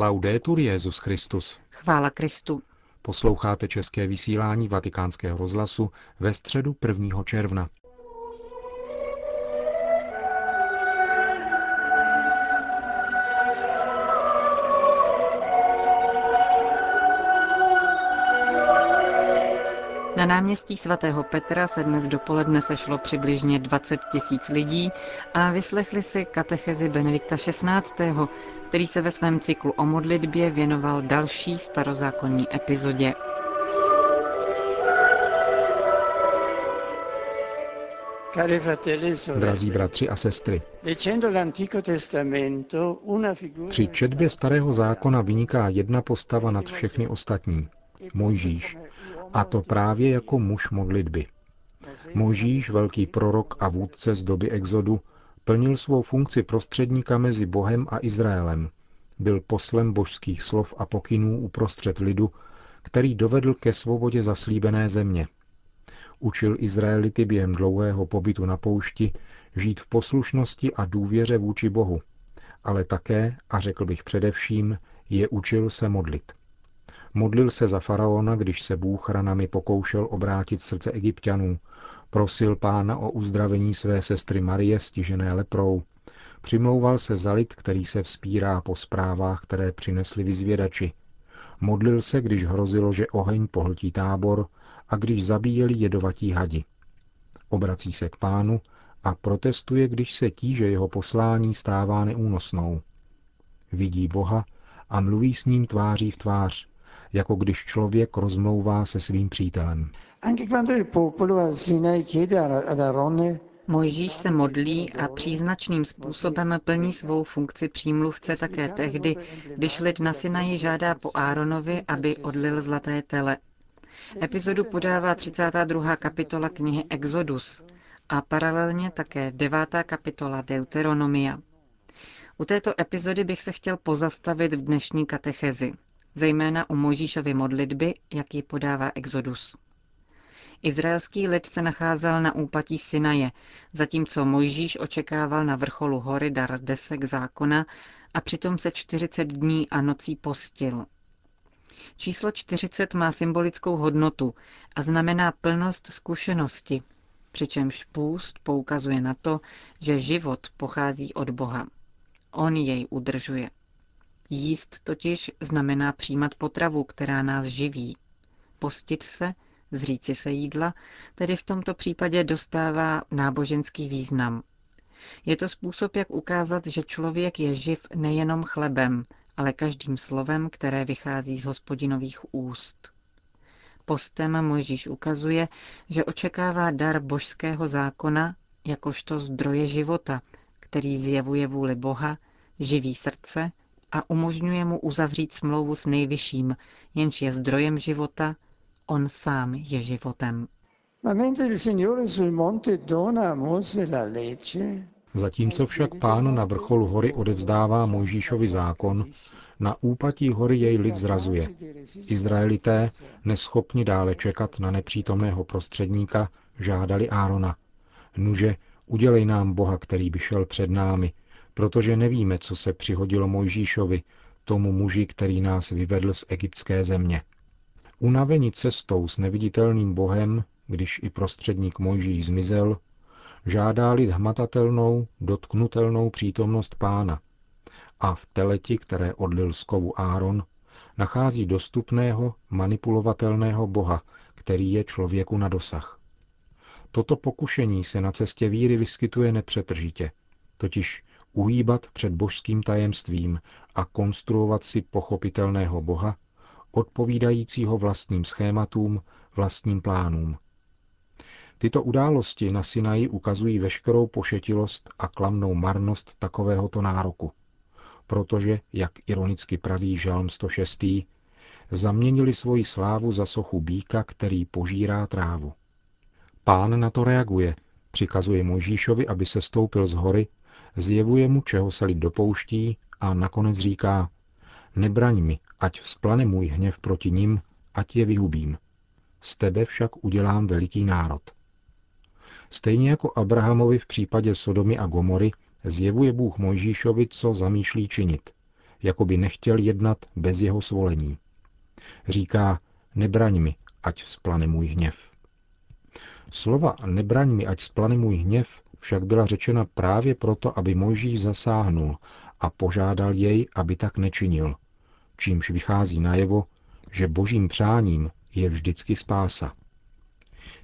Laudetur Jezus Christus. Chvála Kristu. Posloucháte české vysílání Vatikánského rozhlasu ve středu 1. června. Náměstí svatého Petra se dnes dopoledne sešlo přibližně 20 tisíc lidí a vyslechli si katechezi Benedikta XVI., který se ve svém cyklu o modlitbě věnoval další starozákonní epizodě. Drazí bratři a sestry, při četbě starého zákona vyniká jedna postava nad všechny ostatní. Mojžíš, a to právě jako muž modlitby. Mojžíš, velký prorok a vůdce z doby exodu, plnil svou funkci prostředníka mezi Bohem a Izraelem. Byl poslem božských slov a pokynů uprostřed lidu, který dovedl ke svobodě zaslíbené země. Učil Izraelity během dlouhého pobytu na poušti žít v poslušnosti a důvěře vůči Bohu, ale také, a řekl bych především, je učil se modlit. Modlil se za faraona, když se Bůh ranami pokoušel obrátit srdce egyptianů. Prosil pána o uzdravení své sestry Marie stižené leprou. Přimlouval se za lid, který se vzpírá po zprávách, které přinesli vyzvědači. Modlil se, když hrozilo, že oheň pohltí tábor a když zabíjeli jedovatí hadi. Obrací se k pánu a protestuje, když se tíže jeho poslání stává neúnosnou. Vidí Boha a mluví s ním tváří v tvář, jako když člověk rozmlouvá se svým přítelem. Mojžíš se modlí a příznačným způsobem plní svou funkci přímluvce také tehdy, když lid na Sinaji žádá po Áronovi, aby odlil zlaté tele. Epizodu podává 32. kapitola knihy Exodus a paralelně také 9. kapitola Deuteronomia. U této epizody bych se chtěl pozastavit v dnešní katechezi zejména u Mojžíšovy modlitby, jak ji podává Exodus. Izraelský lid se nacházel na úpatí Sinaje, zatímco Mojžíš očekával na vrcholu hory dar desek zákona a přitom se 40 dní a nocí postil. Číslo 40 má symbolickou hodnotu a znamená plnost zkušenosti, přičemž půst poukazuje na to, že život pochází od Boha. On jej udržuje. Jíst totiž znamená přijímat potravu, která nás živí. Postit se, zříci se jídla, tedy v tomto případě dostává náboženský význam. Je to způsob, jak ukázat, že člověk je živ nejenom chlebem, ale každým slovem, které vychází z hospodinových úst. Postem Mojžíš ukazuje, že očekává dar božského zákona jakožto zdroje života, který zjevuje vůli Boha, živí srdce a umožňuje mu uzavřít smlouvu s nejvyšším, jenž je zdrojem života, on sám je životem. Zatímco však pán na vrcholu hory odevzdává Mojžíšovi zákon, na úpatí hory jej lid zrazuje. Izraelité, neschopni dále čekat na nepřítomného prostředníka, žádali Árona. Nuže, udělej nám Boha, který by šel před námi, protože nevíme, co se přihodilo Mojžíšovi, tomu muži, který nás vyvedl z egyptské země. Unavení cestou s neviditelným Bohem, když i prostředník Mojžíš zmizel, žádá lid hmatatelnou, dotknutelnou přítomnost pána a v teleti, které odlil z kovu Áron, nachází dostupného, manipulovatelného Boha, který je člověku na dosah. Toto pokušení se na cestě víry vyskytuje nepřetržitě, totiž uhýbat před božským tajemstvím a konstruovat si pochopitelného Boha, odpovídajícího vlastním schématům, vlastním plánům. Tyto události na Sinaji ukazují veškerou pošetilost a klamnou marnost takovéhoto nároku, protože, jak ironicky praví Žalm 106., zaměnili svoji slávu za sochu býka, který požírá trávu. Pán na to reaguje, přikazuje Možíšovi, aby se stoupil z hory zjevuje mu, čeho se lid dopouští a nakonec říká, nebraň mi, ať vzplane můj hněv proti ním, ať je vyhubím. Z tebe však udělám veliký národ. Stejně jako Abrahamovi v případě Sodomy a Gomory zjevuje Bůh Mojžíšovi, co zamýšlí činit. jako by nechtěl jednat bez jeho svolení. Říká, nebraň mi, ať splane můj hněv. Slova nebraň mi, ať splane můj hněv však byla řečena právě proto, aby Mojžíš zasáhnul a požádal jej, aby tak nečinil, čímž vychází najevo, že božím přáním je vždycky spása.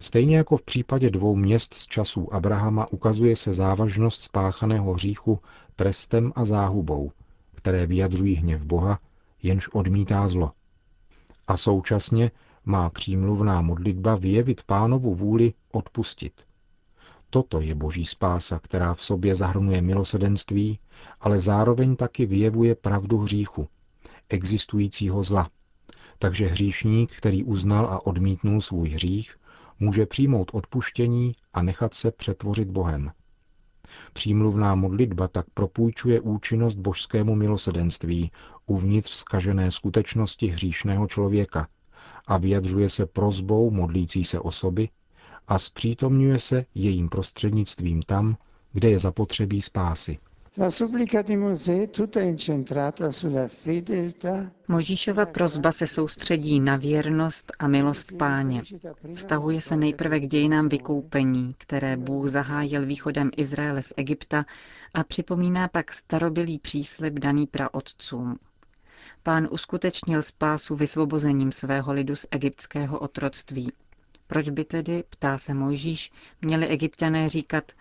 Stejně jako v případě dvou měst z časů Abrahama ukazuje se závažnost spáchaného hříchu trestem a záhubou, které vyjadřují hněv Boha, jenž odmítá zlo. A současně má přímluvná modlitba vyjevit pánovu vůli odpustit. Toto je boží spása, která v sobě zahrnuje milosedenství, ale zároveň taky vyjevuje pravdu hříchu, existujícího zla. Takže hříšník, který uznal a odmítnul svůj hřích, může přijmout odpuštění a nechat se přetvořit Bohem. Přímluvná modlitba tak propůjčuje účinnost božskému milosedenství uvnitř skažené skutečnosti hříšného člověka a vyjadřuje se prozbou modlící se osoby a zpřítomňuje se jejím prostřednictvím tam, kde je zapotřebí spásy. Možíšova prozba se soustředí na věrnost a milost páně. Vztahuje se nejprve k dějinám vykoupení, které Bůh zahájil východem Izraele z Egypta a připomíná pak starobilý příslib daný praotcům. Pán uskutečnil spásu vysvobozením svého lidu z egyptského otroctví. Proč by tedy, ptá se Mojžíš, měli egyptiané říkat,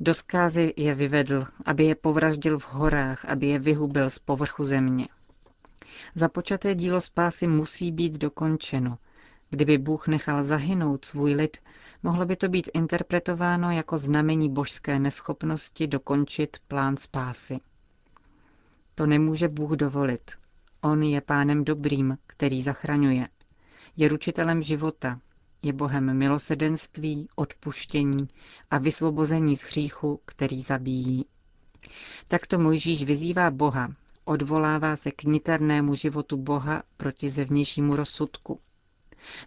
do zkázy je vyvedl, aby je povraždil v horách, aby je vyhubil z povrchu země. Započaté dílo spásy musí být dokončeno. Kdyby Bůh nechal zahynout svůj lid, mohlo by to být interpretováno jako znamení božské neschopnosti dokončit plán spásy. To nemůže Bůh dovolit. On je pánem dobrým, který zachraňuje. Je ručitelem života, je Bohem milosedenství, odpuštění a vysvobození z hříchu, který zabíjí. Takto Mojžíš vyzývá Boha, odvolává se k niternému životu Boha proti zevnějšímu rozsudku.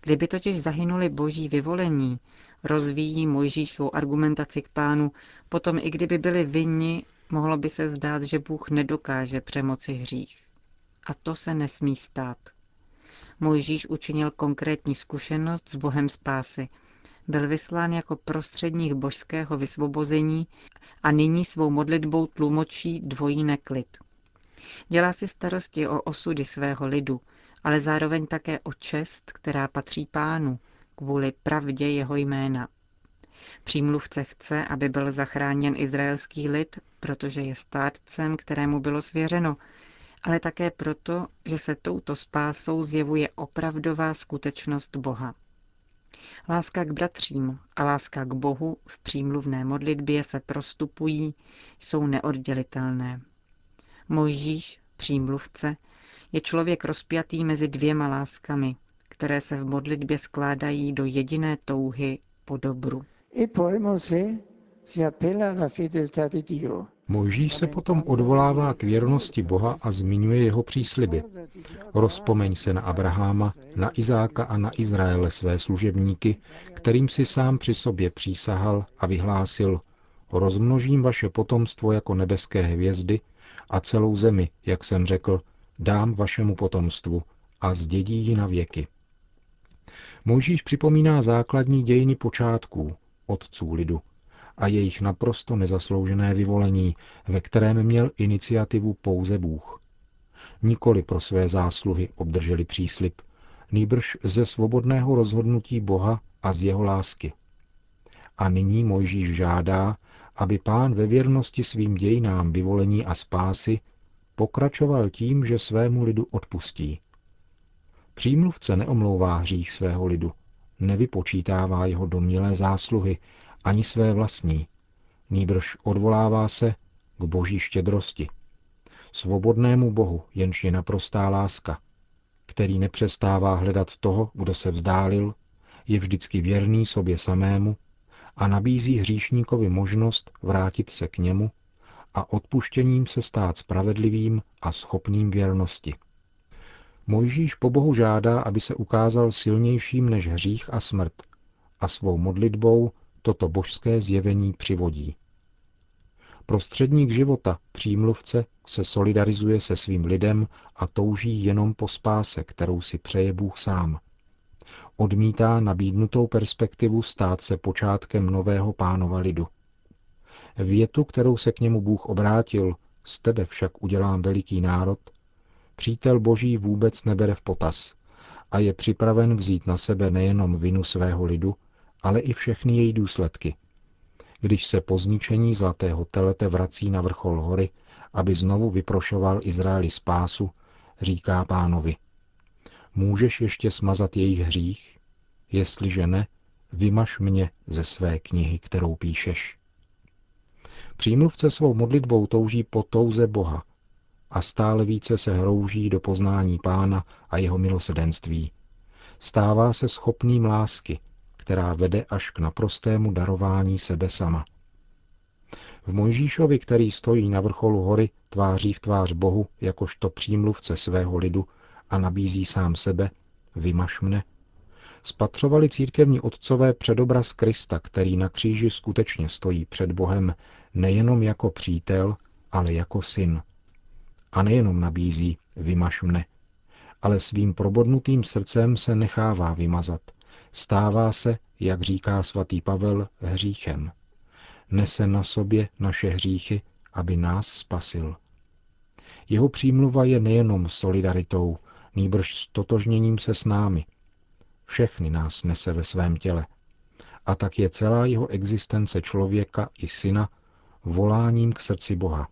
Kdyby totiž zahynuli boží vyvolení, rozvíjí Mojžíš svou argumentaci k pánu, potom i kdyby byli vinni, mohlo by se zdát, že Bůh nedokáže přemoci hřích. A to se nesmí stát. Mojžíš učinil konkrétní zkušenost s Bohem spásy. Byl vyslán jako prostředník božského vysvobození a nyní svou modlitbou tlumočí dvojí neklid. Dělá si starosti o osudy svého lidu, ale zároveň také o čest, která patří pánu, kvůli pravdě jeho jména. Přímluvce chce, aby byl zachráněn izraelský lid, protože je státcem, kterému bylo svěřeno, ale také proto, že se touto spásou zjevuje opravdová skutečnost Boha. Láska k bratřím a láska k Bohu v přímluvné modlitbě se prostupují, jsou neoddělitelné. Mojžíš, přímluvce, je člověk rozpjatý mezi dvěma láskami, které se v modlitbě skládají do jediné touhy po dobru. E poi Mosè si appella alla fedeltà di Dio. Mojžíš se potom odvolává k věrnosti Boha a zmiňuje jeho přísliby. Rozpomeň se na Abraháma, na Izáka a na Izraele své služebníky, kterým si sám při sobě přísahal a vyhlásil, rozmnožím vaše potomstvo jako nebeské hvězdy a celou zemi, jak jsem řekl, dám vašemu potomstvu a zdědí ji na věky. Mojžíš připomíná základní dějiny počátků, otců lidu, a jejich naprosto nezasloužené vyvolení, ve kterém měl iniciativu pouze Bůh. Nikoli pro své zásluhy obdrželi příslip, nýbrž ze svobodného rozhodnutí Boha a z jeho lásky. A nyní Mojžíš žádá, aby pán ve věrnosti svým dějinám vyvolení a spásy pokračoval tím, že svému lidu odpustí. Přímluvce neomlouvá hřích svého lidu, nevypočítává jeho domnělé zásluhy, ani své vlastní, nýbrž odvolává se k boží štědrosti, svobodnému Bohu, jenž je naprostá láska, který nepřestává hledat toho, kdo se vzdálil, je vždycky věrný sobě samému a nabízí hříšníkovi možnost vrátit se k němu a odpuštěním se stát spravedlivým a schopným věrnosti. Mojžíš po Bohu žádá, aby se ukázal silnějším než hřích a smrt a svou modlitbou toto božské zjevení přivodí. Prostředník života, přímluvce, se solidarizuje se svým lidem a touží jenom po spáse, kterou si přeje Bůh sám. Odmítá nabídnutou perspektivu stát se počátkem nového pánova lidu. Větu, kterou se k němu Bůh obrátil, z tebe však udělám veliký národ, přítel Boží vůbec nebere v potaz a je připraven vzít na sebe nejenom vinu svého lidu, ale i všechny její důsledky. Když se po zničení zlatého telete vrací na vrchol hory, aby znovu vyprošoval Izraeli spásu, říká pánovi. Můžeš ještě smazat jejich hřích? Jestliže ne, vymaš mě ze své knihy, kterou píšeš. Přímluvce svou modlitbou touží po touze Boha a stále více se hrouží do poznání pána a jeho milosedenství. Stává se schopným lásky, která vede až k naprostému darování sebe sama. V Mojžíšovi, který stojí na vrcholu hory tváří v tvář Bohu jakožto přímluvce svého lidu a nabízí sám sebe, vymaš mne, spatřovali církevní otcové předobraz Krista, který na kříži skutečně stojí před Bohem nejenom jako přítel, ale jako syn. A nejenom nabízí, vymaš mne, ale svým probodnutým srdcem se nechává vymazat. Stává se, jak říká svatý Pavel, hříchem. Nese na sobě naše hříchy, aby nás spasil. Jeho přímluva je nejenom solidaritou, nýbrž stotožněním se s námi. Všechny nás nese ve svém těle. A tak je celá jeho existence člověka i syna voláním k srdci Boha.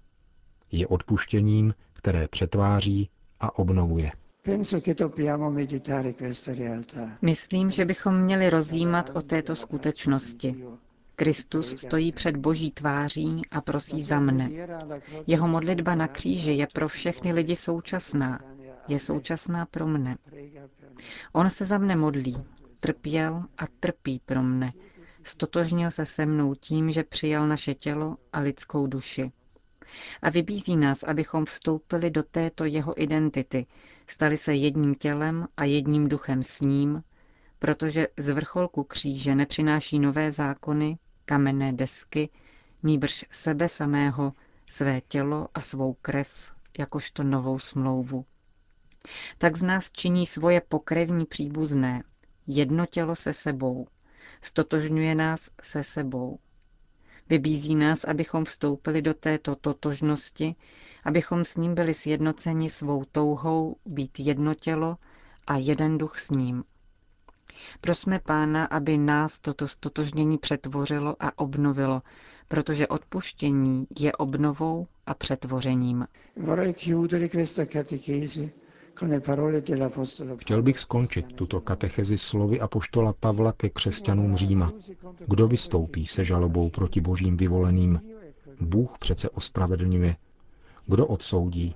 Je odpuštěním, které přetváří a obnovuje. Myslím, že bychom měli rozjímat o této skutečnosti. Kristus stojí před boží tváří a prosí za mne. Jeho modlitba na kříži je pro všechny lidi současná. Je současná pro mne. On se za mne modlí, trpěl a trpí pro mne. Stotožnil se se mnou tím, že přijal naše tělo a lidskou duši. A vybízí nás, abychom vstoupili do této jeho identity, stali se jedním tělem a jedním duchem s ním, protože z vrcholku kříže nepřináší nové zákony, kamenné desky, nýbrž sebe samého, své tělo a svou krev, jakožto novou smlouvu. Tak z nás činí svoje pokrevní příbuzné, jedno tělo se sebou, stotožňuje nás se sebou. Vybízí nás, abychom vstoupili do této totožnosti, abychom s ním byli sjednoceni svou touhou být jedno tělo a jeden duch s ním. Prosme Pána, aby nás toto stotožnění přetvořilo a obnovilo, protože odpuštění je obnovou a přetvořením. Chtěl bych skončit tuto katechezi slovy apoštola Pavla ke křesťanům Říma. Kdo vystoupí se žalobou proti božím vyvoleným? Bůh přece ospravedlňuje. Kdo odsoudí?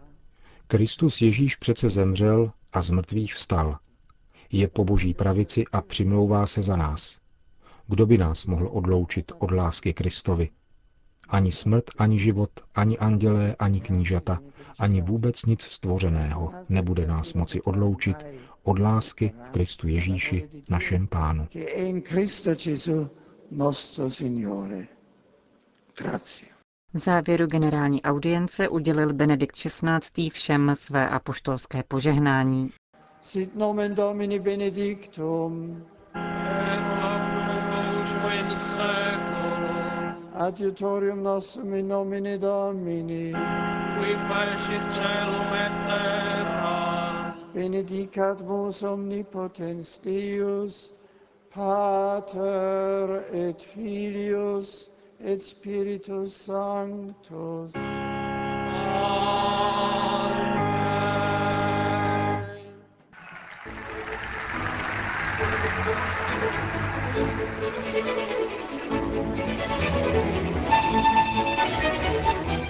Kristus Ježíš přece zemřel a z mrtvých vstal. Je po boží pravici a přimlouvá se za nás. Kdo by nás mohl odloučit od lásky Kristovi? Ani smrt, ani život, ani andělé, ani knížata, ani vůbec nic stvořeného nebude nás moci odloučit od lásky v Kristu Ježíši, našem Pánu. V závěru generální audience udělil Benedikt XVI. všem své apoštolské požehnání. Sit nomen Domini benedictum. Et in Adiutorium nostrum in nomine Domini. qui fecit celum et terra. Benedicat vos omnipotens Deus, Pater et Filius et Spiritus Sanctus. Amen. Amen.